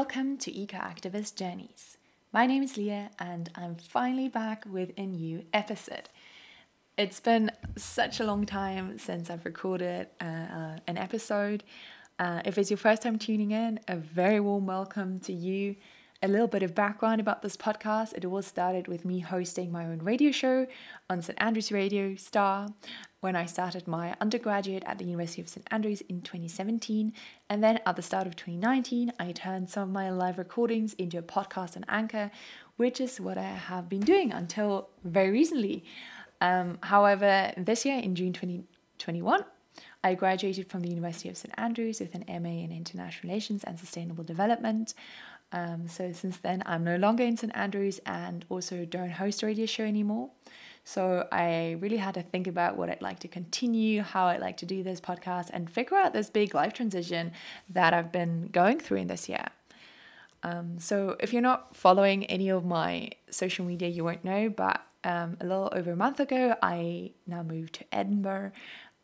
Welcome to Eco Activist Journeys. My name is Leah, and I'm finally back with a new episode. It's been such a long time since I've recorded uh, an episode. Uh, if it's your first time tuning in, a very warm welcome to you. A little bit of background about this podcast it all started with me hosting my own radio show on St. Andrews Radio Star when I started my undergraduate at the University of St. Andrews in 2017. And then at the start of 2019, I turned some of my live recordings into a podcast on Anchor, which is what I have been doing until very recently. Um, however, this year in June 2021, I graduated from the University of St. Andrews with an MA in International Relations and Sustainable Development. Um, so since then, I'm no longer in St. Andrews and also don't host a radio show anymore. So I really had to think about what I'd like to continue, how I'd like to do this podcast, and figure out this big life transition that I've been going through in this year. Um, so if you're not following any of my social media, you won't know, but um, a little over a month ago, I now moved to Edinburgh.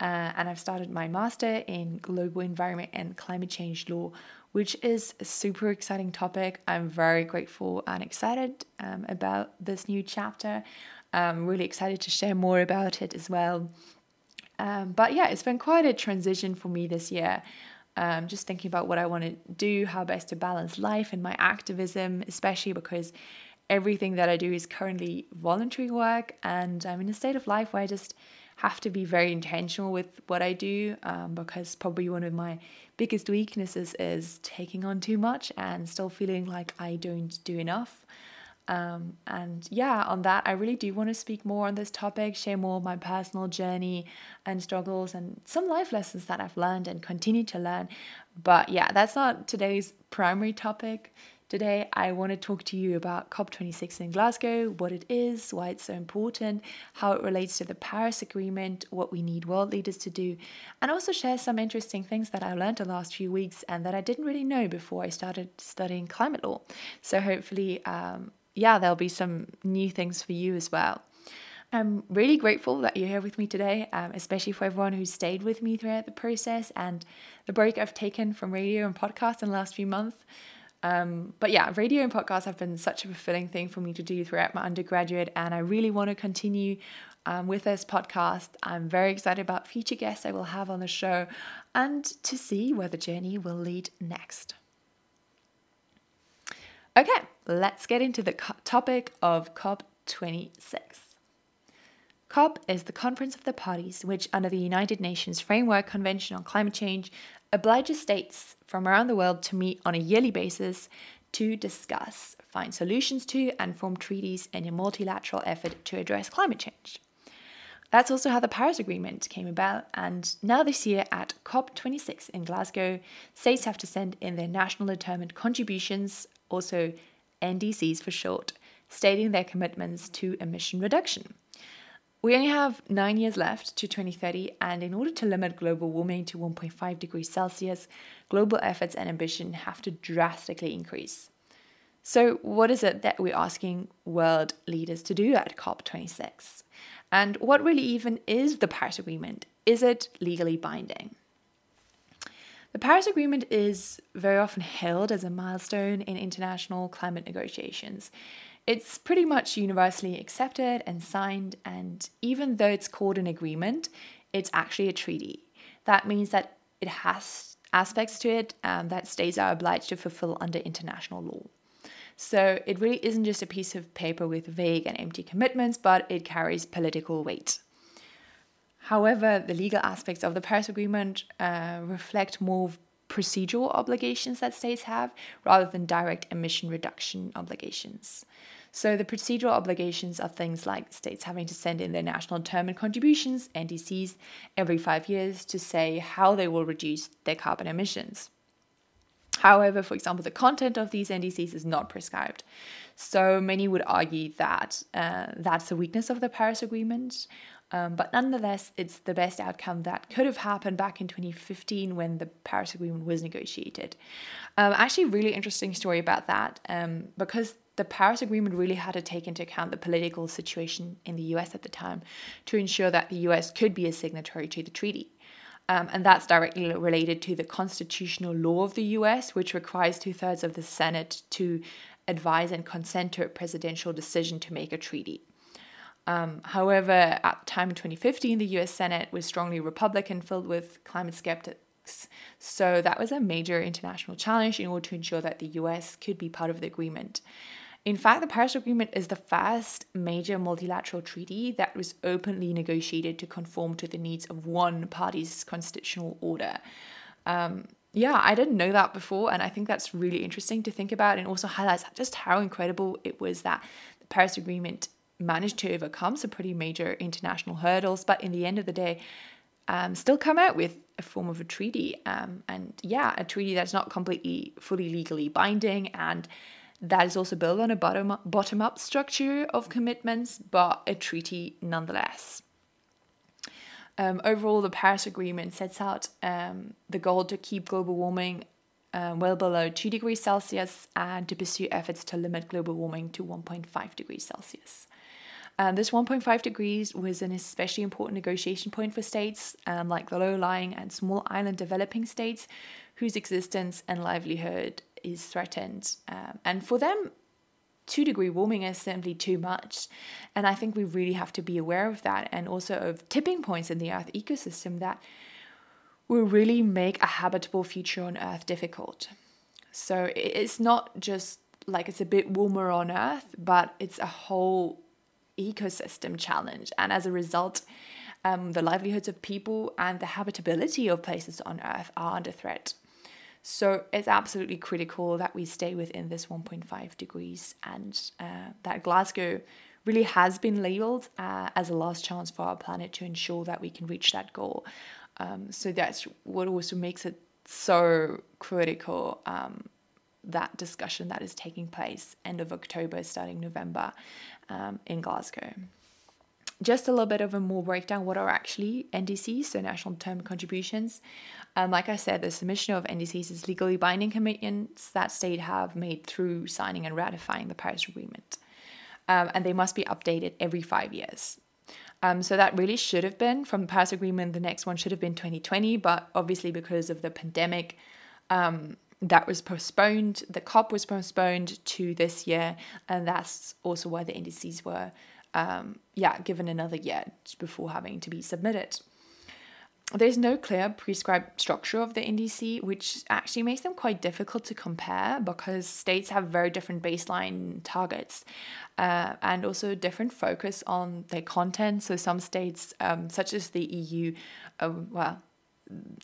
Uh, and I've started my master in global environment and climate change law which is a super exciting topic. I'm very grateful and excited um, about this new chapter. I'm really excited to share more about it as well. Um, but yeah, it's been quite a transition for me this year. Um, just thinking about what I want to do, how best to balance life and my activism, especially because everything that I do is currently voluntary work, and I'm in a state of life where I just have to be very intentional with what I do um, because probably one of my biggest weaknesses is taking on too much and still feeling like I don't do enough. Um, and yeah, on that, I really do want to speak more on this topic, share more of my personal journey and struggles and some life lessons that I've learned and continue to learn. But yeah, that's not today's primary topic. Today, I want to talk to you about COP26 in Glasgow, what it is, why it's so important, how it relates to the Paris Agreement, what we need world leaders to do, and also share some interesting things that I learned the last few weeks and that I didn't really know before I started studying climate law. So, hopefully, um, yeah, there'll be some new things for you as well. I'm really grateful that you're here with me today, um, especially for everyone who stayed with me throughout the process and the break I've taken from radio and podcast in the last few months. Um, but yeah, radio and podcasts have been such a fulfilling thing for me to do throughout my undergraduate, and I really want to continue um, with this podcast. I'm very excited about future guests I will have on the show and to see where the journey will lead next. Okay, let's get into the topic of COP26. COP is the Conference of the Parties, which, under the United Nations Framework Convention on Climate Change, obliges states from around the world to meet on a yearly basis to discuss, find solutions to, and form treaties in a multilateral effort to address climate change. That's also how the Paris Agreement came about, and now this year at COP26 in Glasgow, states have to send in their national determined contributions, also NDCs for short, stating their commitments to emission reduction. We only have nine years left to 2030, and in order to limit global warming to 1.5 degrees Celsius, global efforts and ambition have to drastically increase. So, what is it that we're asking world leaders to do at COP26? And what really even is the Paris Agreement? Is it legally binding? The Paris Agreement is very often hailed as a milestone in international climate negotiations. It's pretty much universally accepted and signed, and even though it's called an agreement, it's actually a treaty. That means that it has aspects to it um, that states are obliged to fulfill under international law. So it really isn't just a piece of paper with vague and empty commitments, but it carries political weight. However, the legal aspects of the Paris Agreement uh, reflect more procedural obligations that states have rather than direct emission reduction obligations. So the procedural obligations are things like states having to send in their national determined contributions, NDCs, every five years to say how they will reduce their carbon emissions. However, for example, the content of these NDCs is not prescribed. So many would argue that uh, that's a weakness of the Paris Agreement. Um, but nonetheless, it's the best outcome that could have happened back in 2015 when the Paris Agreement was negotiated. Um, actually, really interesting story about that um, because the Paris Agreement really had to take into account the political situation in the US at the time to ensure that the US could be a signatory to the treaty. Um, and that's directly related to the constitutional law of the US, which requires two thirds of the Senate to advise and consent to a presidential decision to make a treaty. Um, however, at the time in 2015, the US Senate was strongly Republican, filled with climate skeptics. So that was a major international challenge in order to ensure that the US could be part of the agreement. In fact, the Paris Agreement is the first major multilateral treaty that was openly negotiated to conform to the needs of one party's constitutional order. Um, yeah, I didn't know that before, and I think that's really interesting to think about and also highlights just how incredible it was that the Paris Agreement managed to overcome some pretty major international hurdles, but in the end of the day, um, still come out with a form of a treaty. Um, and yeah, a treaty that's not completely fully legally binding and that is also built on a bottom up, bottom up structure of commitments, but a treaty nonetheless. Um, overall, the Paris Agreement sets out um, the goal to keep global warming uh, well below 2 degrees Celsius and to pursue efforts to limit global warming to 1.5 degrees Celsius. Um, this 1.5 degrees was an especially important negotiation point for states um, like the low lying and small island developing states whose existence and livelihood is threatened. Um, and for them, two degree warming is simply too much. And I think we really have to be aware of that and also of tipping points in the Earth ecosystem that will really make a habitable future on Earth difficult. So it's not just like it's a bit warmer on Earth, but it's a whole ecosystem challenge. And as a result, um, the livelihoods of people and the habitability of places on Earth are under threat. So it's absolutely critical that we stay within this 1.5 degrees and uh, that Glasgow really has been labeled uh, as a last chance for our planet to ensure that we can reach that goal. Um, so that's what also makes it so critical. Um, that discussion that is taking place end of October, starting November um, in Glasgow just a little bit of a more breakdown what are actually NDCs, so national determined contributions. Um, like I said, the submission of NDCs is legally binding commitments that states have made through signing and ratifying the Paris Agreement. Um, and they must be updated every five years. Um, so that really should have been from the Paris Agreement. The next one should have been 2020, but obviously because of the pandemic, um, that was postponed. The COP was postponed to this year, and that's also why the NDCs were um, yeah, given another year before having to be submitted. There's no clear prescribed structure of the NDC, which actually makes them quite difficult to compare because states have very different baseline targets uh, and also different focus on their content. So, some states, um, such as the EU, um, well,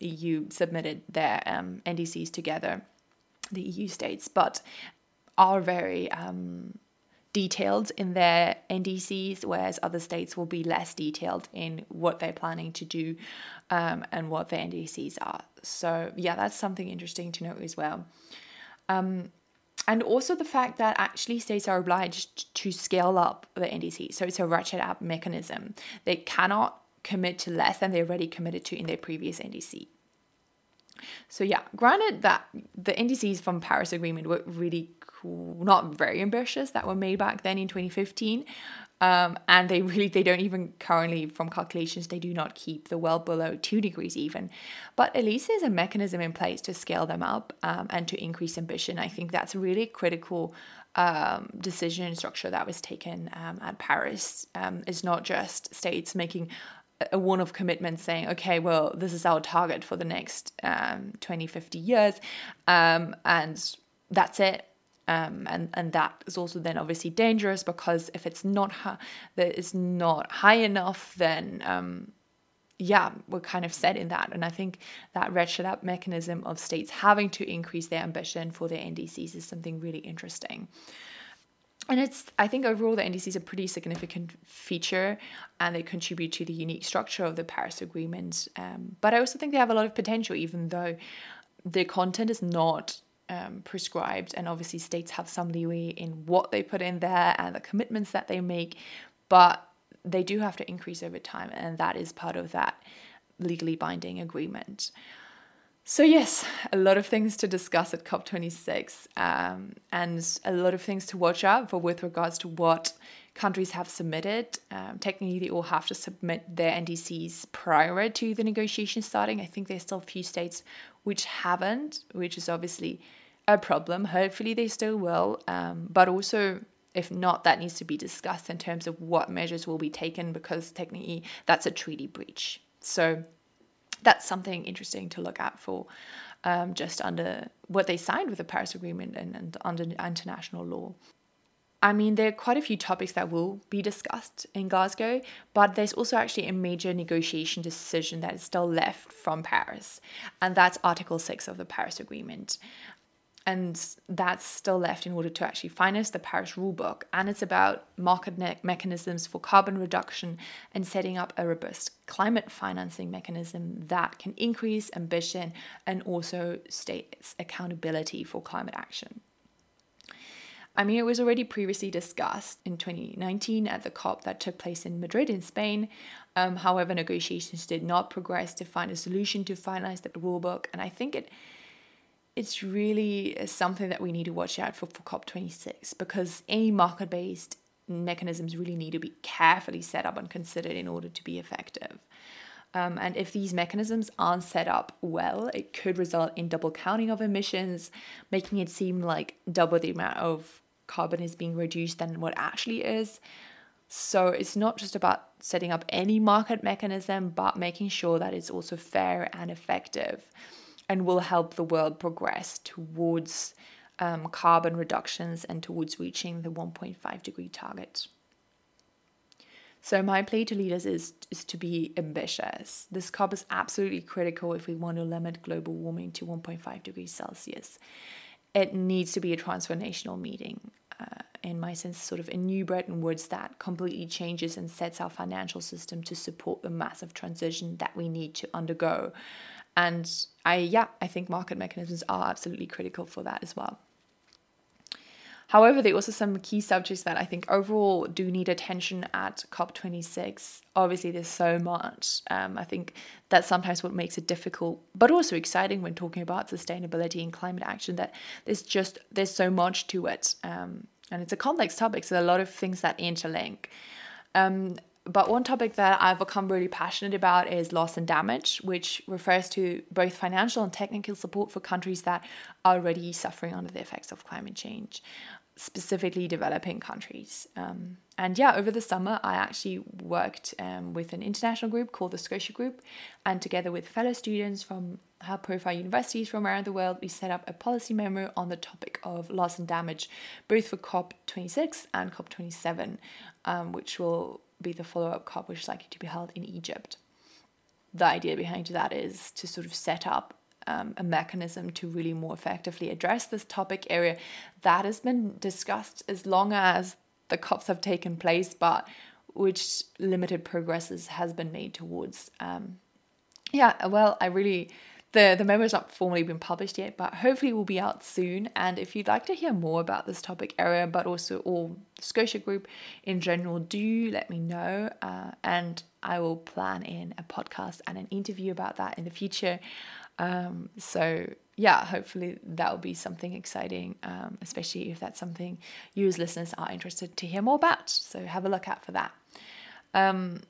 EU submitted their um, NDCs together, the EU states, but are very um, detailed in their NDCs, whereas other states will be less detailed in what they're planning to do um, and what their NDCs are. So, yeah, that's something interesting to note as well. Um, and also the fact that actually states are obliged to scale up the NDC. So it's a ratchet up mechanism. They cannot commit to less than they already committed to in their previous NDC. So yeah, granted that the NDCs from Paris Agreement were really not very ambitious that were made back then in 2015 um, and they really they don't even currently from calculations they do not keep the well below two degrees even. But at least there's a mechanism in place to scale them up um, and to increase ambition. I think that's really critical um, decision structure that was taken um, at paris. Um, it's not just states making a one of commitment saying okay well this is our target for the next um, 20 50 years um, and that's it um, and and that is also then obviously dangerous because if it's not ha- that is not high enough, then um, yeah, we're kind of set in that. And I think that ratchet up mechanism of states having to increase their ambition for their NDCs is something really interesting. And it's, I think overall, the NDCs are a pretty significant feature and they contribute to the unique structure of the Paris Agreement. Um, but I also think they have a lot of potential, even though their content is not um, prescribed, and obviously states have some leeway in what they put in there and the commitments that they make, but they do have to increase over time, and that is part of that legally binding agreement. So, yes, a lot of things to discuss at COP26 um, and a lot of things to watch out for with regards to what countries have submitted. Um, technically, they all have to submit their NDCs prior to the negotiation starting. I think there's still a few states which haven't, which is obviously a problem. Hopefully, they still will. Um, but also, if not, that needs to be discussed in terms of what measures will be taken because technically that's a treaty breach. So that's something interesting to look at for um, just under what they signed with the Paris Agreement and, and under international law. I mean, there are quite a few topics that will be discussed in Glasgow, but there's also actually a major negotiation decision that is still left from Paris, and that's Article 6 of the Paris Agreement. And that's still left in order to actually finance the Paris rulebook. And it's about market ne- mechanisms for carbon reduction and setting up a robust climate financing mechanism that can increase ambition and also states accountability for climate action. I mean, it was already previously discussed in 2019 at the COP that took place in Madrid in Spain. Um, however, negotiations did not progress to find a solution to finalize the rulebook, and I think it it's really something that we need to watch out for for COP26 because any market-based mechanisms really need to be carefully set up and considered in order to be effective. Um, and if these mechanisms aren't set up well, it could result in double counting of emissions, making it seem like double the amount of carbon is being reduced than what actually is. So it's not just about setting up any market mechanism, but making sure that it's also fair and effective and will help the world progress towards um, carbon reductions and towards reaching the 1.5 degree target. So my plea to leaders is, is to be ambitious. This COP is absolutely critical if we want to limit global warming to 1.5 degrees Celsius. It needs to be a transformational meeting. Uh, in my sense, sort of a new Bretton Woods that completely changes and sets our financial system to support the massive transition that we need to undergo. And I, yeah, I think market mechanisms are absolutely critical for that as well. However, there are also some key subjects that I think overall do need attention at COP26. Obviously, there's so much. Um, I think that's sometimes what makes it difficult, but also exciting when talking about sustainability and climate action. That there's just there's so much to it, um, and it's a complex topic. So a lot of things that interlink. Um, but one topic that I've become really passionate about is loss and damage, which refers to both financial and technical support for countries that are already suffering under the effects of climate change specifically developing countries. Um, and yeah, over the summer, I actually worked um, with an international group called the Scotia Group, and together with fellow students from high profile universities from around the world, we set up a policy memo on the topic of loss and damage, both for COP26 and COP27, um, which will be the follow up COP, which is likely to be held in Egypt. The idea behind that is to sort of set up um, a mechanism to really more effectively address this topic area that has been discussed as long as the COPs have taken place, but which limited progresses has been made towards. Um, yeah, well, I really the the memo not formally been published yet, but hopefully will be out soon. And if you'd like to hear more about this topic area, but also all Scotia Group in general, do let me know, uh, and I will plan in a podcast and an interview about that in the future. Um, so yeah, hopefully that will be something exciting, um, especially if that's something you as listeners are interested to hear more about. So have a look out for that. Um,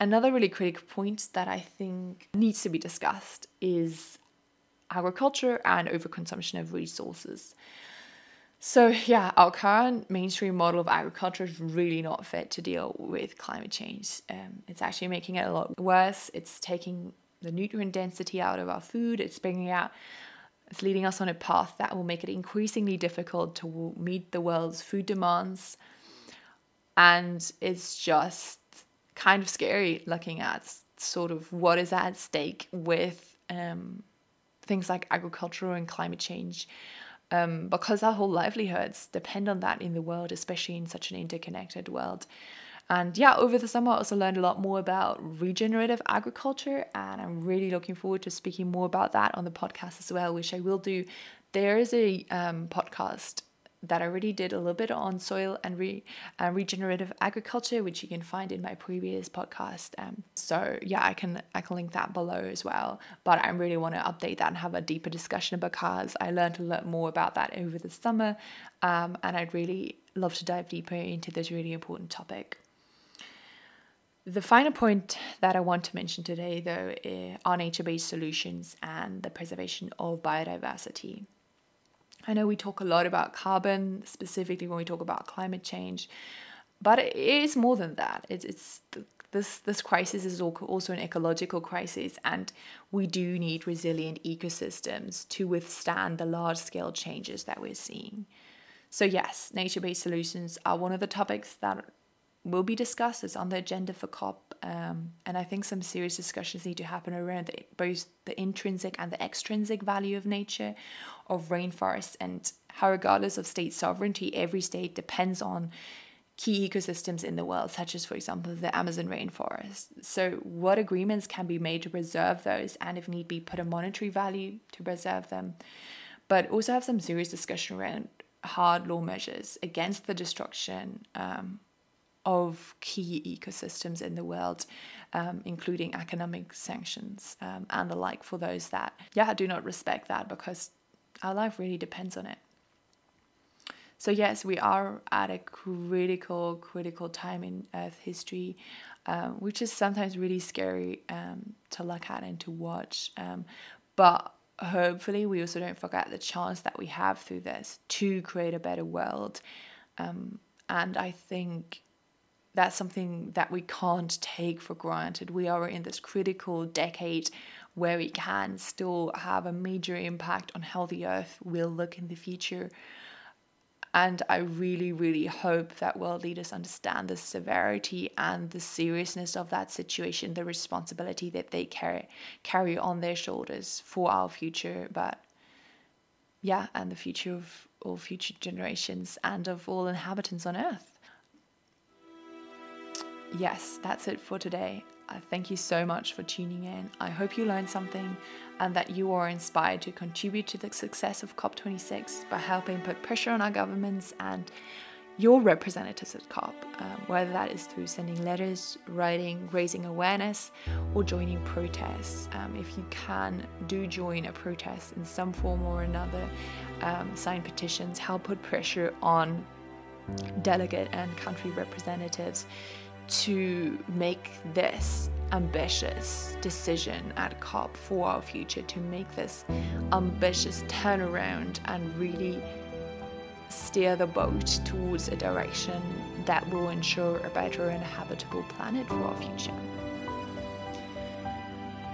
another really critical point that I think needs to be discussed is agriculture and overconsumption of resources. So, yeah, our current mainstream model of agriculture is really not fit to deal with climate change. Um, it's actually making it a lot worse. It's taking the nutrient density out of our food. It's bringing out, it's leading us on a path that will make it increasingly difficult to meet the world's food demands. And it's just kind of scary looking at sort of what is at stake with um, things like agriculture and climate change. Um, because our whole livelihoods depend on that in the world, especially in such an interconnected world. And yeah, over the summer, I also learned a lot more about regenerative agriculture, and I'm really looking forward to speaking more about that on the podcast as well, which I will do. There is a um, podcast that I already did a little bit on soil and re, uh, regenerative agriculture, which you can find in my previous podcast. Um, so yeah, I can I can link that below as well. But I really want to update that and have a deeper discussion because I learned a lot more about that over the summer, um, and I'd really love to dive deeper into this really important topic. The final point that I want to mention today, though, eh, are nature based solutions and the preservation of biodiversity. I know we talk a lot about carbon, specifically when we talk about climate change, but it is more than that. It's, it's this this crisis is also an ecological crisis, and we do need resilient ecosystems to withstand the large scale changes that we're seeing. So yes, nature based solutions are one of the topics that will be discussed. It's on the agenda for COP, um, and I think some serious discussions need to happen around the, both the intrinsic and the extrinsic value of nature, of rainforests, and how, regardless of state sovereignty, every state depends on key ecosystems in the world, such as, for example, the Amazon rainforest. So, what agreements can be made to preserve those, and if need be, put a monetary value to preserve them? But also have some serious discussion around hard law measures against the destruction um, of key ecosystems in the world, um, including economic sanctions um, and the like for those that, yeah, do not respect that because our life really depends on it. So, yes, we are at a critical, critical time in Earth history, um, which is sometimes really scary um, to look at and to watch. Um, but hopefully, we also don't forget the chance that we have through this to create a better world. Um, and I think that's something that we can't take for granted. We are in this critical decade where we can still have a major impact on how the earth will look in the future. And I really, really hope that world leaders understand the severity and the seriousness of that situation, the responsibility that they carry carry on their shoulders for our future, but yeah, and the future of all future generations and of all inhabitants on earth yes, that's it for today. Uh, thank you so much for tuning in. I hope you learned something and that you are inspired to contribute to the success of COP26 by helping put pressure on our governments and your representatives at COP, um, whether that is through sending letters, writing, raising awareness, or joining protests. Um, if you can, do join a protest in some form or another, um, sign petitions, help put pressure on delegate and country representatives to make this ambitious decision at COP for our future, to make this ambitious turnaround and really steer the boat towards a direction that will ensure a better and habitable planet for our future.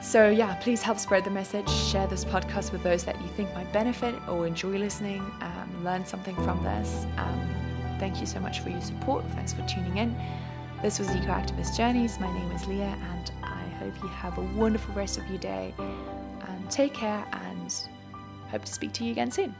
So, yeah, please help spread the message. Share this podcast with those that you think might benefit or enjoy listening, um, learn something from this. Um, thank you so much for your support. Thanks for tuning in. This was Eco Activist Journeys. My name is Leah, and I hope you have a wonderful rest of your day. And take care, and hope to speak to you again soon.